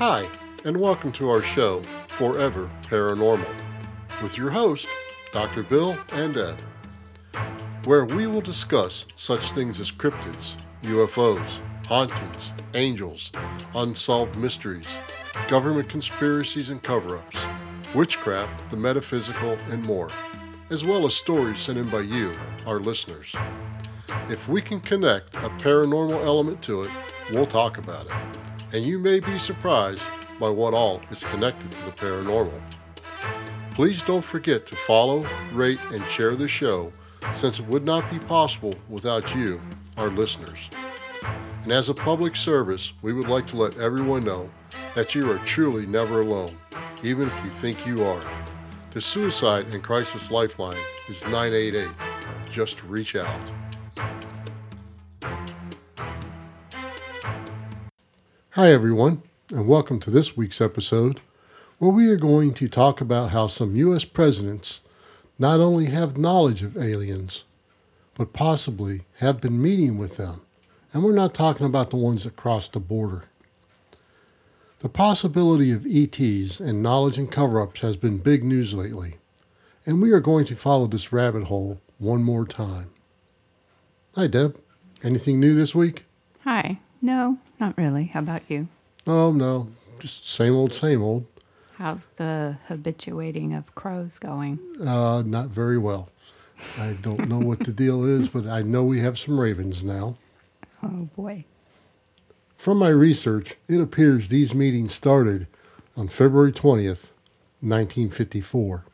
Hi, and welcome to our show, Forever Paranormal, with your host, Dr. Bill and Ed, where we will discuss such things as cryptids, UFOs, hauntings, angels, unsolved mysteries, government conspiracies and cover ups, witchcraft, the metaphysical, and more, as well as stories sent in by you, our listeners. If we can connect a paranormal element to it, we'll talk about it. And you may be surprised by what all is connected to the paranormal. Please don't forget to follow, rate, and share the show since it would not be possible without you, our listeners. And as a public service, we would like to let everyone know that you are truly never alone, even if you think you are. The Suicide and Crisis Lifeline is 988. Just reach out. Hi, everyone, and welcome to this week's episode where we are going to talk about how some U.S. presidents not only have knowledge of aliens, but possibly have been meeting with them. And we're not talking about the ones that crossed the border. The possibility of ETs and knowledge and cover ups has been big news lately, and we are going to follow this rabbit hole one more time. Hi, Deb. Anything new this week? Hi. No, not really. How about you? Oh, no. Just same old, same old. How's the habituating of crows going? Uh, not very well. I don't know what the deal is, but I know we have some ravens now. Oh, boy. From my research, it appears these meetings started on February 20th, 1954.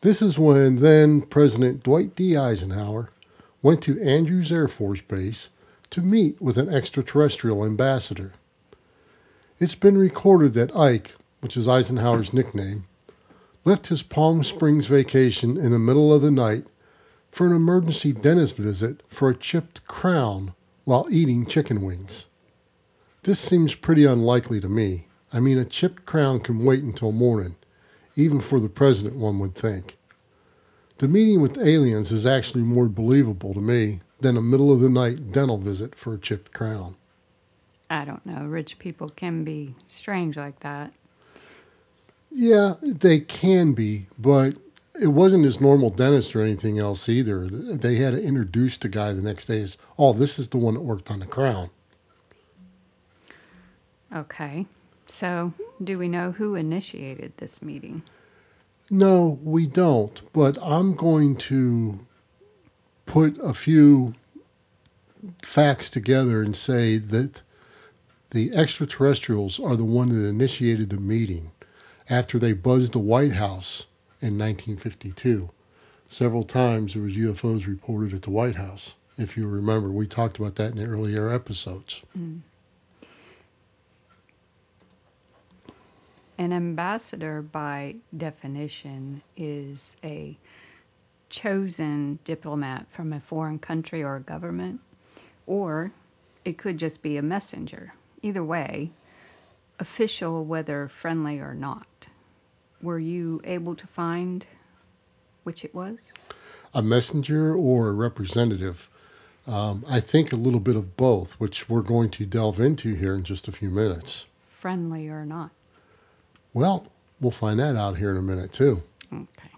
This is when then President Dwight D. Eisenhower went to Andrews Air Force Base to meet with an extraterrestrial ambassador. It's been recorded that Ike, which is Eisenhower's nickname, left his Palm Springs vacation in the middle of the night for an emergency dentist visit for a chipped crown while eating chicken wings. This seems pretty unlikely to me. I mean, a chipped crown can wait until morning, even for the president, one would think. The meeting with aliens is actually more believable to me than a middle of the night dental visit for a chipped crown. I don't know. Rich people can be strange like that. Yeah, they can be, but it wasn't his normal dentist or anything else either. They had to introduce the guy the next day as, oh, this is the one that worked on the crown. Okay. So, do we know who initiated this meeting? No, we don't, but I'm going to put a few facts together and say that the extraterrestrials are the one that initiated the meeting after they buzzed the White House in 1952. Several times there was UFOs reported at the White House. If you remember, we talked about that in the earlier episodes. Mm. An ambassador, by definition, is a chosen diplomat from a foreign country or a government, or it could just be a messenger. Either way, official, whether friendly or not. Were you able to find which it was? A messenger or a representative? Um, I think a little bit of both, which we're going to delve into here in just a few minutes. Friendly or not? Well, we'll find that out here in a minute, too. Okay.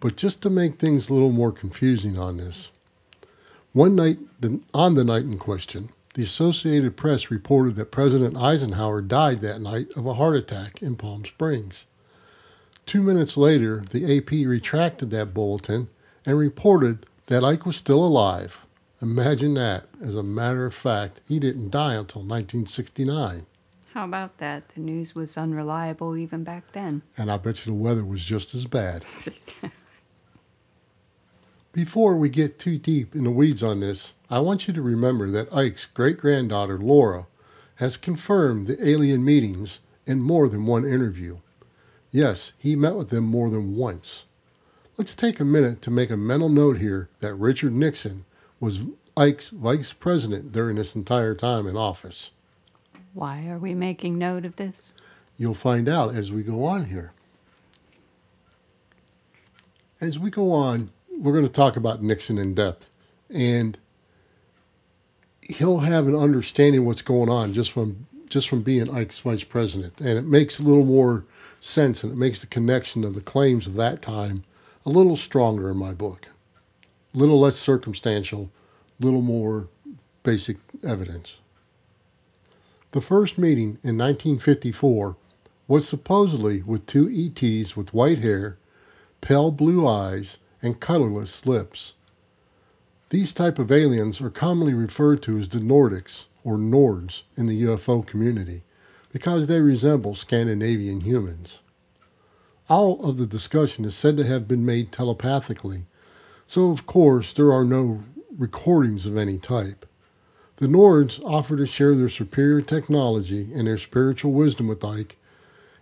But just to make things a little more confusing on this, one night on the night in question, the Associated Press reported that President Eisenhower died that night of a heart attack in Palm Springs. Two minutes later, the AP retracted that bulletin and reported that Ike was still alive. Imagine that. As a matter of fact, he didn't die until 1969. How about that? The news was unreliable even back then. And I bet you the weather was just as bad. Before we get too deep in the weeds on this, I want you to remember that Ike's great granddaughter, Laura, has confirmed the alien meetings in more than one interview. Yes, he met with them more than once. Let's take a minute to make a mental note here that Richard Nixon was Ike's vice president during this entire time in office. Why are we making note of this? You'll find out as we go on here. As we go on, we're going to talk about Nixon in depth. And he'll have an understanding of what's going on just from just from being Ike's vice president. And it makes a little more sense and it makes the connection of the claims of that time a little stronger in my book. A little less circumstantial, a little more basic evidence. The first meeting in 1954 was supposedly with two ETs with white hair, pale blue eyes, and colorless lips. These type of aliens are commonly referred to as the Nordics or Nords in the UFO community because they resemble Scandinavian humans. All of the discussion is said to have been made telepathically, so of course there are no recordings of any type. The Nords offer to share their superior technology and their spiritual wisdom with Ike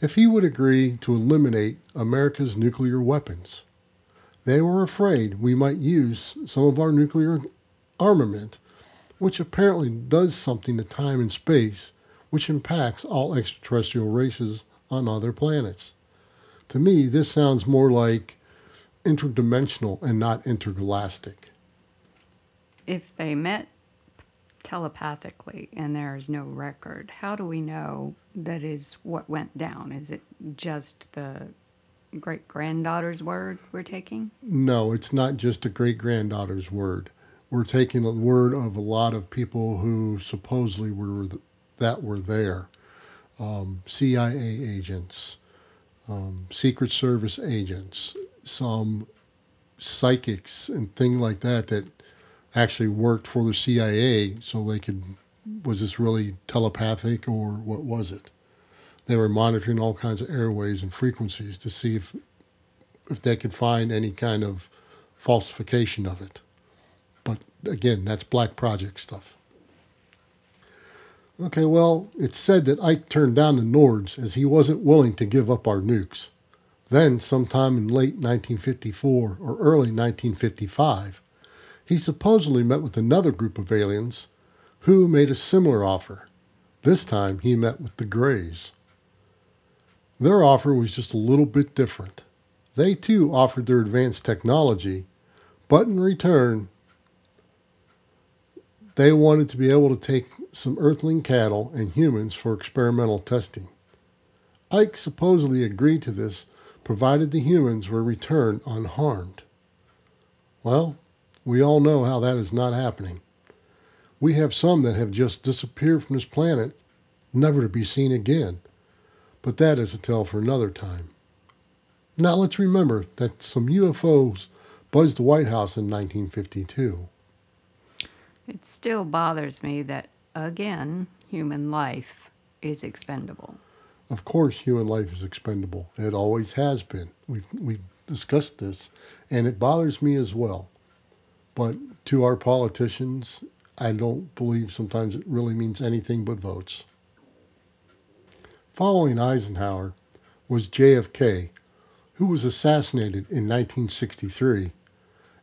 if he would agree to eliminate America's nuclear weapons. They were afraid we might use some of our nuclear armament, which apparently does something to time and space, which impacts all extraterrestrial races on other planets. To me, this sounds more like interdimensional and not intergalactic. If they met telepathically and there is no record, how do we know that is what went down? Is it just the great granddaughter's word we're taking? No, it's not just a great granddaughter's word. We're taking the word of a lot of people who supposedly were that were there. Um, CIA agents, um, Secret Service agents, some psychics and things like that that actually worked for the CIA so they could was this really telepathic or what was it? They were monitoring all kinds of airways and frequencies to see if if they could find any kind of falsification of it. But again, that's black project stuff. Okay, well, it's said that Ike turned down the Nords as he wasn't willing to give up our nukes. Then, sometime in late 1954 or early 1955, he supposedly met with another group of aliens who made a similar offer. This time he met with the Greys. Their offer was just a little bit different. They too offered their advanced technology, but in return, they wanted to be able to take some earthling cattle and humans for experimental testing. Ike supposedly agreed to this provided the humans were returned unharmed. Well, we all know how that is not happening. We have some that have just disappeared from this planet, never to be seen again. But that is a tale for another time. Now let's remember that some UFOs buzzed the White House in 1952. It still bothers me that, again, human life is expendable. Of course, human life is expendable. It always has been. We've, we've discussed this, and it bothers me as well. But to our politicians, I don't believe sometimes it really means anything but votes. Following Eisenhower was JFK, who was assassinated in 1963,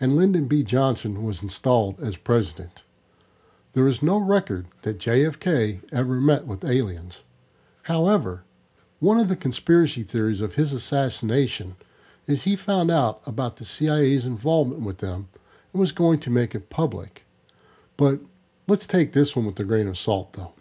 and Lyndon B. Johnson was installed as president. There is no record that JFK ever met with aliens. However, one of the conspiracy theories of his assassination is he found out about the CIA's involvement with them and was going to make it public. But let's take this one with a grain of salt, though.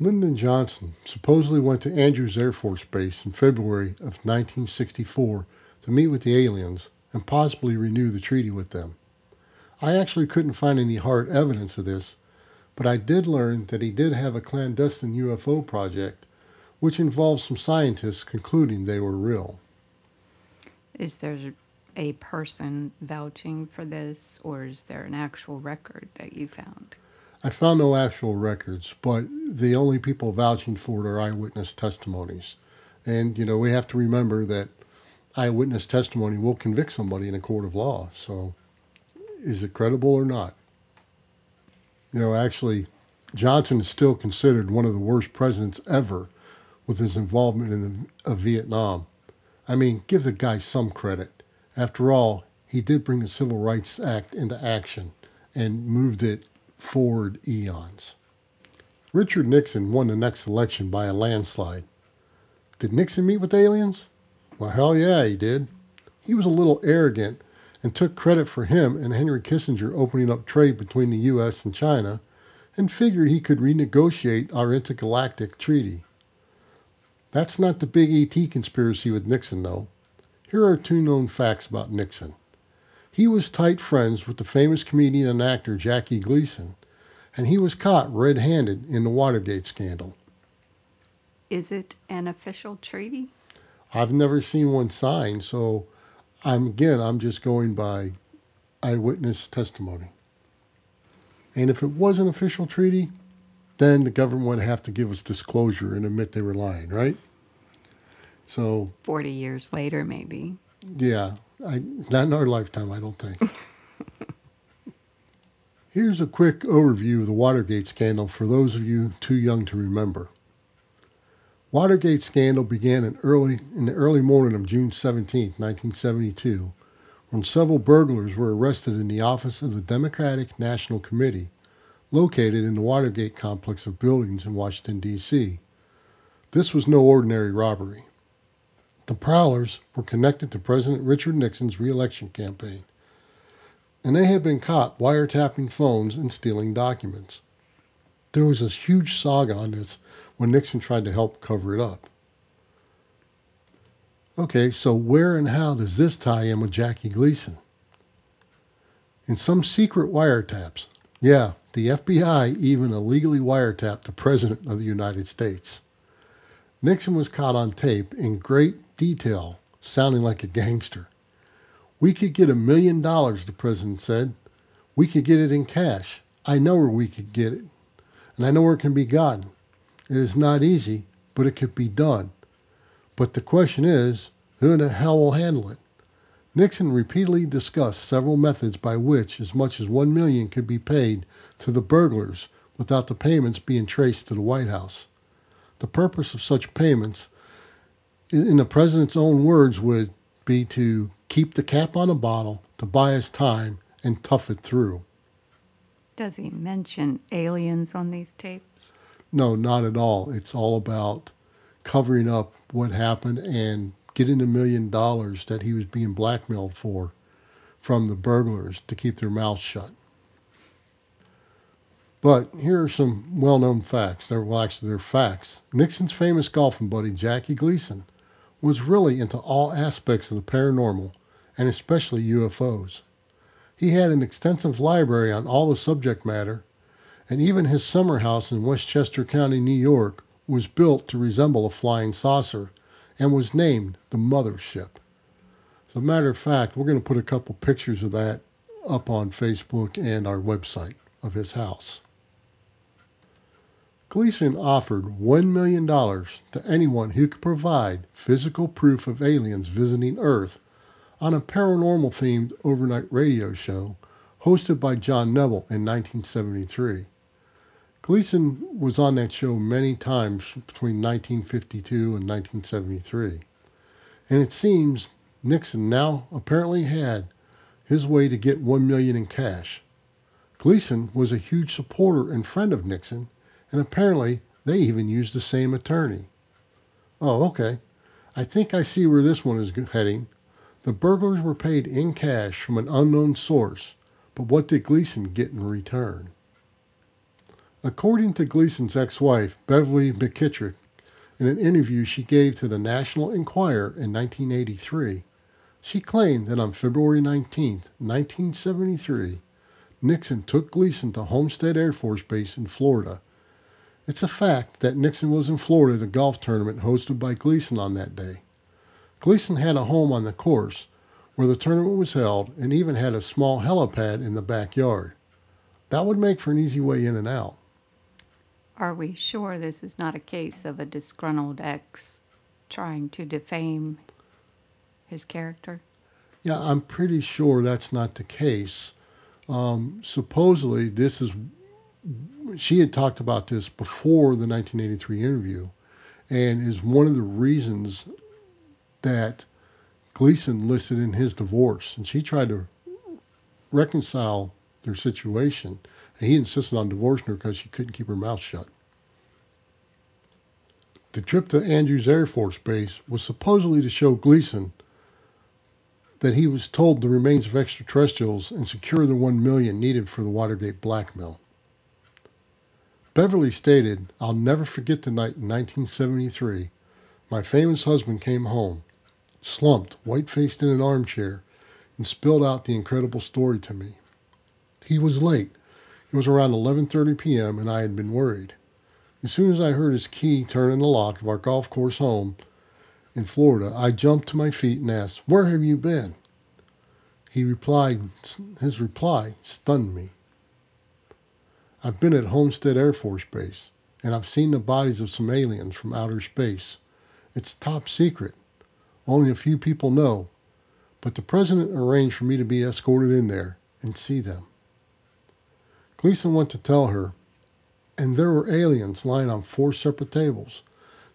Lyndon Johnson supposedly went to Andrews Air Force Base in February of 1964 to meet with the aliens and possibly renew the treaty with them. I actually couldn't find any hard evidence of this, but I did learn that he did have a clandestine UFO project, which involved some scientists concluding they were real. Is there a person vouching for this, or is there an actual record that you found? I found no actual records, but the only people vouching for it are eyewitness testimonies. And, you know, we have to remember that eyewitness testimony will convict somebody in a court of law. So, is it credible or not? You know, actually, Johnson is still considered one of the worst presidents ever with his involvement in the, of Vietnam. I mean, give the guy some credit. After all, he did bring the Civil Rights Act into action and moved it forward eons. Richard Nixon won the next election by a landslide. Did Nixon meet with aliens? Well, hell yeah, he did. He was a little arrogant and took credit for him and Henry Kissinger opening up trade between the U.S. and China and figured he could renegotiate our intergalactic treaty. That's not the big ET conspiracy with Nixon, though. Here are two known facts about Nixon. He was tight friends with the famous comedian and actor Jackie Gleason, and he was caught red handed in the Watergate scandal. Is it an official treaty? I've never seen one signed, so I'm again I'm just going by eyewitness testimony. And if it was an official treaty, then the government would have to give us disclosure and admit they were lying, right? So 40 years later, maybe. yeah, I, not in our lifetime, I don't think. Here's a quick overview of the Watergate scandal for those of you too young to remember. Watergate scandal began in early in the early morning of June 17, 1972, when several burglars were arrested in the office of the Democratic National Committee, located in the Watergate complex of buildings in Washington D.C. This was no ordinary robbery. The prowlers were connected to President Richard Nixon's reelection campaign, and they had been caught wiretapping phones and stealing documents. There was a huge saga on this when Nixon tried to help cover it up. Okay, so where and how does this tie in with Jackie Gleason? In some secret wiretaps. Yeah, the FBI even illegally wiretapped the President of the United States. Nixon was caught on tape in great detail, sounding like a gangster. We could get a million dollars, the President said. We could get it in cash. I know where we could get it, and I know where it can be gotten. It is not easy, but it could be done. But the question is, who in the hell will handle it? Nixon repeatedly discussed several methods by which as much as one million could be paid to the burglars without the payments being traced to the White House. The purpose of such payments, in the president's own words, would be to keep the cap on a bottle, to buy us time, and tough it through. Does he mention aliens on these tapes? No, not at all. It's all about covering up what happened and getting the million dollars that he was being blackmailed for from the burglars to keep their mouths shut. But here are some well known facts. They're, well, actually, they're facts. Nixon's famous golfing buddy, Jackie Gleason, was really into all aspects of the paranormal and especially UFOs. He had an extensive library on all the subject matter, and even his summer house in Westchester County, New York, was built to resemble a flying saucer and was named the Mothership. As a matter of fact, we're going to put a couple pictures of that up on Facebook and our website of his house. Gleason offered $1 million to anyone who could provide physical proof of aliens visiting Earth on a paranormal themed overnight radio show hosted by John Nebel in 1973. Gleason was on that show many times between 1952 and 1973. And it seems Nixon now apparently had his way to get 1 million in cash. Gleason was a huge supporter and friend of Nixon, and apparently they even used the same attorney. Oh, okay. I think I see where this one is heading. The burglars were paid in cash from an unknown source, but what did Gleason get in return? According to Gleason's ex wife, Beverly McKittrick, in an interview she gave to the National Enquirer in 1983, she claimed that on February 19, 1973, Nixon took Gleason to Homestead Air Force Base in Florida. It's a fact that Nixon was in Florida at a golf tournament hosted by Gleason on that day. Gleason had a home on the course where the tournament was held and even had a small helipad in the backyard. That would make for an easy way in and out. Are we sure this is not a case of a disgruntled ex trying to defame his character? Yeah, I'm pretty sure that's not the case. Um, supposedly, this is. She had talked about this before the 1983 interview, and is one of the reasons that Gleason listed in his divorce. And she tried to reconcile their situation, and he insisted on divorcing her because she couldn't keep her mouth shut. The trip to Andrews Air Force Base was supposedly to show Gleason that he was told the remains of extraterrestrials and secure the one million needed for the Watergate blackmail. Beverly stated, I'll never forget the night in 1973. My famous husband came home, slumped, white faced in an armchair, and spilled out the incredible story to me. He was late. It was around 11:30 p.m. and I had been worried. As soon as I heard his key turn in the lock of our golf course home in Florida, I jumped to my feet and asked, "Where have you been?" He replied, his reply stunned me. I've been at Homestead Air Force Base, and I've seen the bodies of some aliens from outer space. It's top secret. Only a few people know, but the president arranged for me to be escorted in there and see them. Gleason went to tell her, and there were aliens lying on four separate tables.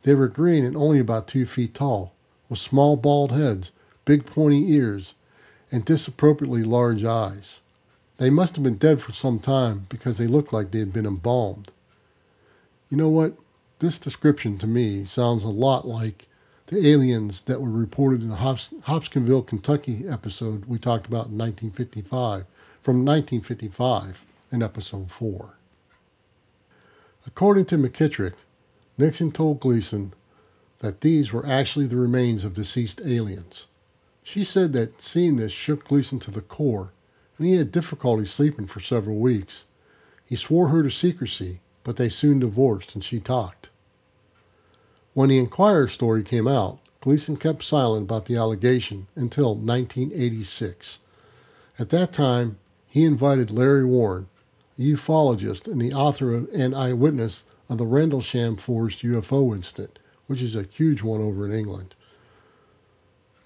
They were green and only about two feet tall, with small bald heads, big pointy ears, and disappropriately large eyes. They must have been dead for some time because they looked like they had been embalmed. You know what? This description to me sounds a lot like the aliens that were reported in the Hops- Hopkinsville, Kentucky episode we talked about in 1955, from 1955 in episode 4. According to McKittrick, Nixon told Gleason that these were actually the remains of deceased aliens. She said that seeing this shook Gleason to the core, and he had difficulty sleeping for several weeks. He swore her to secrecy, but they soon divorced and she talked. When the Enquirer story came out, Gleason kept silent about the allegation until 1986. At that time, he invited Larry Warren, a ufologist and the author of, and eyewitness of the Rendlesham Forest UFO incident, which is a huge one over in England.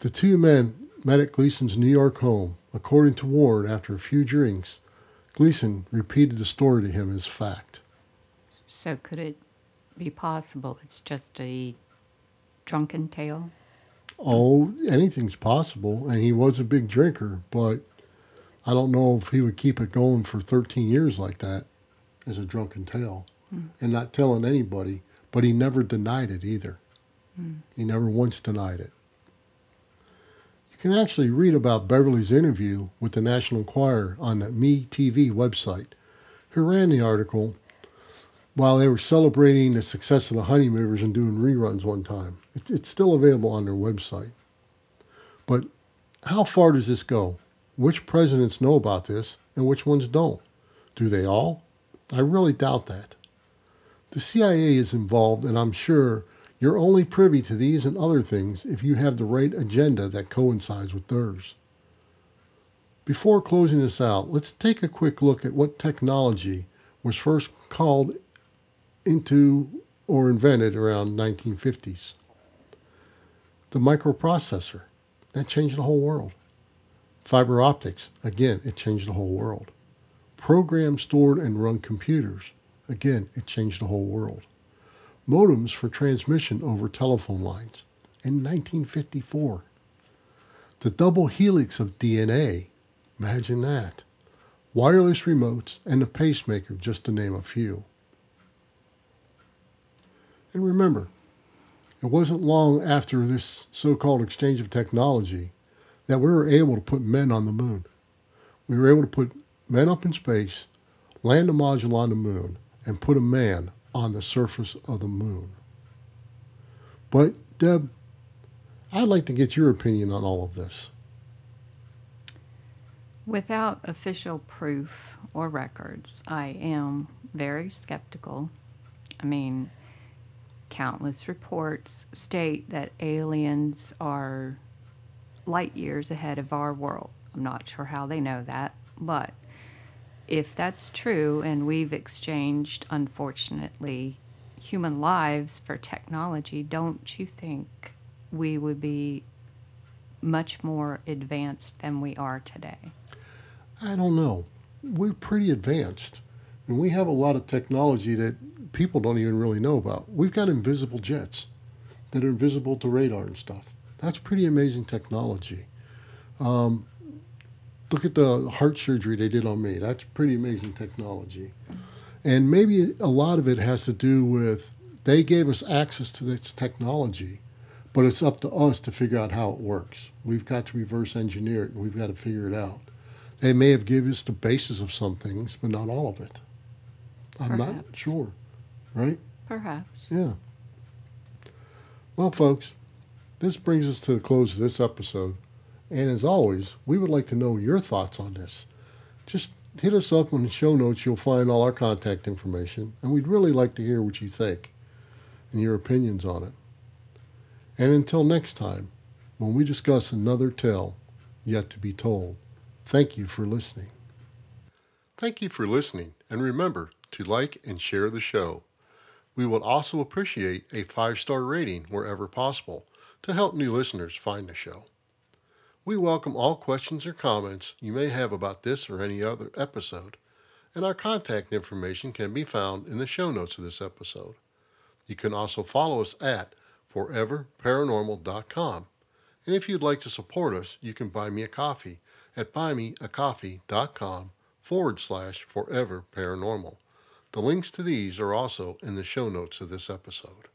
The two men met at Gleason's New York home. According to Warren, after a few drinks, Gleason repeated the story to him as fact. So could it be possible it's just a drunken tale? Oh, anything's possible, and he was a big drinker, but I don't know if he would keep it going for 13 years like that as a drunken tale mm. and not telling anybody, but he never denied it either. Mm. He never once denied it. You can actually read about Beverly's interview with the National Enquirer on the MeTV website, who ran the article while they were celebrating the success of the Honeymooners and doing reruns one time. It's still available on their website. But how far does this go? Which presidents know about this and which ones don't? Do they all? I really doubt that. The CIA is involved, and I'm sure you're only privy to these and other things if you have the right agenda that coincides with theirs. Before closing this out, let's take a quick look at what technology was first called into or invented around 1950s. The microprocessor, that changed the whole world. Fiber optics, again, it changed the whole world. Program stored and run computers, again, it changed the whole world modems for transmission over telephone lines in 1954. The double helix of DNA, imagine that. Wireless remotes and the pacemaker, just to name a few. And remember, it wasn't long after this so called exchange of technology that we were able to put men on the moon. We were able to put men up in space, land a module on the moon, and put a man on the surface of the moon. But, Deb, I'd like to get your opinion on all of this. Without official proof or records, I am very skeptical. I mean, countless reports state that aliens are light years ahead of our world. I'm not sure how they know that, but if that's true and we've exchanged, unfortunately, human lives for technology, don't you think we would be much more advanced than we are today? I don't know. We're pretty advanced. And we have a lot of technology that people don't even really know about. We've got invisible jets that are invisible to radar and stuff. That's pretty amazing technology. Um, look at the heart surgery they did on me. That's pretty amazing technology. And maybe a lot of it has to do with they gave us access to this technology, but it's up to us to figure out how it works. We've got to reverse engineer it and we've got to figure it out. They may have given us the basis of some things, but not all of it. I'm Perhaps. not sure. right? Perhaps. Yeah. Well, folks, this brings us to the close of this episode. And as always, we would like to know your thoughts on this. Just hit us up on the show notes. You'll find all our contact information, and we'd really like to hear what you think and your opinions on it. And until next time, when we discuss another tale yet to be told, thank you for listening. Thank you for listening, and remember to like and share the show. We would also appreciate a five star rating wherever possible to help new listeners find the show. We welcome all questions or comments you may have about this or any other episode, and our contact information can be found in the show notes of this episode. You can also follow us at foreverparanormal.com. And if you'd like to support us, you can buy me a coffee at buymeacoffee.com forward slash forever paranormal. The links to these are also in the show notes of this episode.